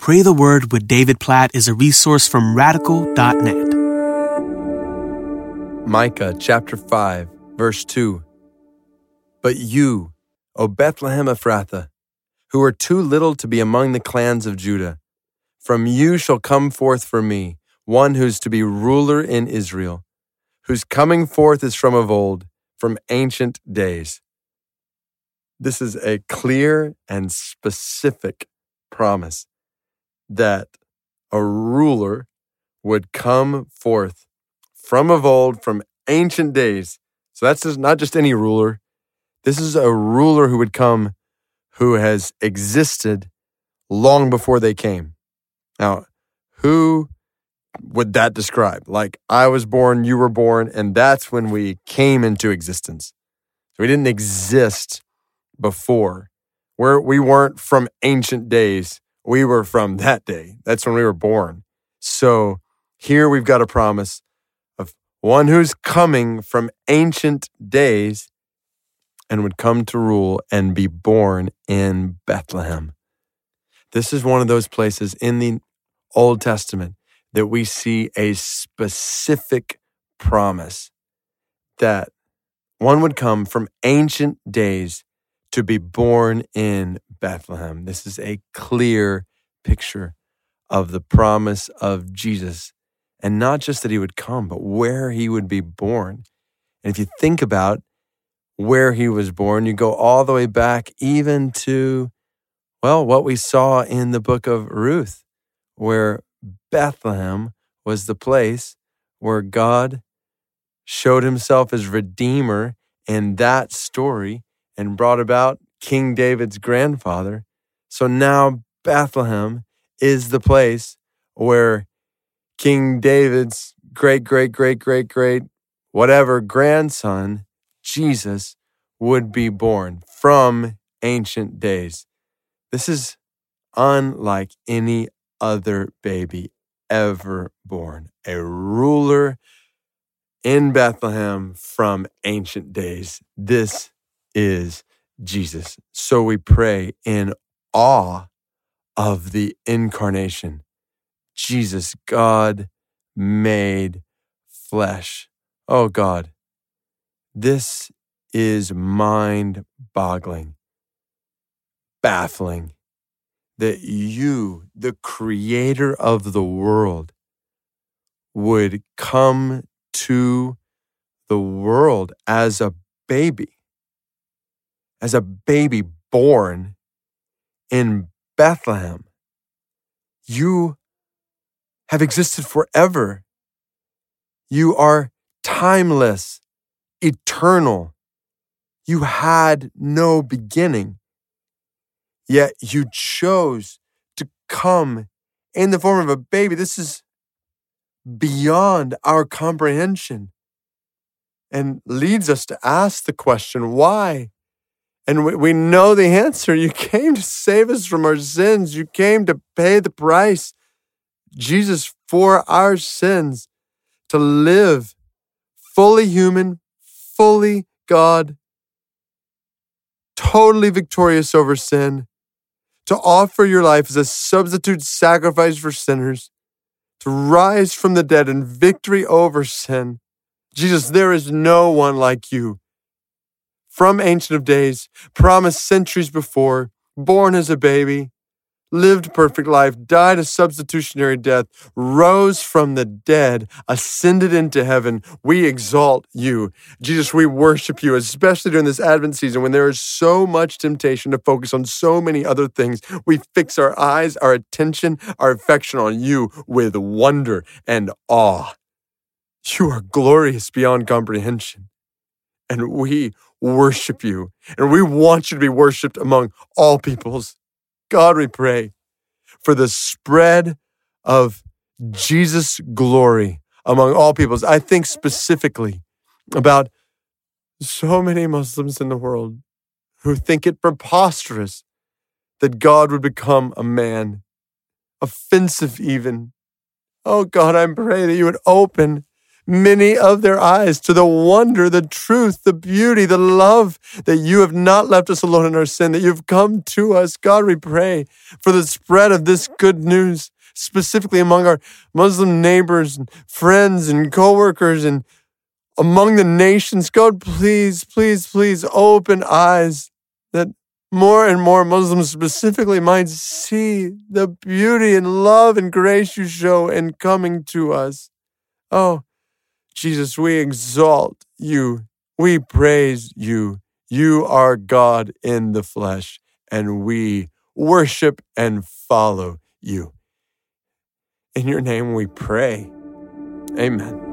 Pray the Word with David Platt is a resource from radical.net. Micah chapter 5, verse 2. But you, O Bethlehem Ephrathah, who are too little to be among the clans of Judah, from you shall come forth for me one who's to be ruler in Israel, whose coming forth is from of old, from ancient days. This is a clear and specific promise that a ruler would come forth from of old, from ancient days. So that's just not just any ruler. This is a ruler who would come who has existed long before they came. Now, who would that describe? Like, I was born, you were born, and that's when we came into existence. So we didn't exist before. We're, we weren't from ancient days we were from that day. That's when we were born. So here we've got a promise of one who's coming from ancient days and would come to rule and be born in Bethlehem. This is one of those places in the Old Testament that we see a specific promise that one would come from ancient days to be born in Bethlehem. This is a clear picture of the promise of Jesus. And not just that he would come, but where he would be born. And if you think about where he was born, you go all the way back even to, well, what we saw in the book of Ruth, where Bethlehem was the place where God showed himself as Redeemer in that story and brought about King David's grandfather. So now Bethlehem is the place where King David's great, great, great, great, great, whatever grandson, Jesus, would be born from ancient days. This is unlike any other baby ever born. A ruler in Bethlehem from ancient days. This is Jesus. So we pray in awe of the incarnation. Jesus, God made flesh. Oh God, this is mind boggling, baffling that you, the creator of the world, would come to the world as a baby as a baby born in Bethlehem. You have existed forever. You are timeless, eternal. You had no beginning. Yet you chose to come in the form of a baby. This is beyond our comprehension and leads us to ask the question why? And we, we know the answer. You came to save us from our sins. You came to pay the price, Jesus, for our sins, to live fully human, fully God, totally victorious over sin, to offer your life as a substitute sacrifice for sinners, to rise from the dead in victory over sin. Jesus, there is no one like you from Ancient of Days, promised centuries before, born as a baby, lived perfect life, died a substitutionary death, rose from the dead, ascended into heaven. We exalt you. Jesus, we worship you, especially during this Advent season when there is so much temptation to focus on so many other things. We fix our eyes, our attention, our affection on you with wonder and awe. You are glorious beyond comprehension. And we worship you. And we want you to be worshiped among all peoples. God, we pray for the spread of Jesus' glory among all peoples. I think specifically about so many Muslims in the world who think it preposterous that God would become a man, offensive even. Oh God, I pray that you would open many of their eyes to the wonder, the truth, the beauty, the love that you have not left us alone in our sin, that you've come to us. God, we pray for the spread of this good news, specifically among our Muslim neighbors and friends and coworkers and among the nations. God, please, please, please open eyes that more and more Muslims specifically might see the beauty and love and grace you show in coming to us. Oh, Jesus, we exalt you. We praise you. You are God in the flesh, and we worship and follow you. In your name we pray. Amen.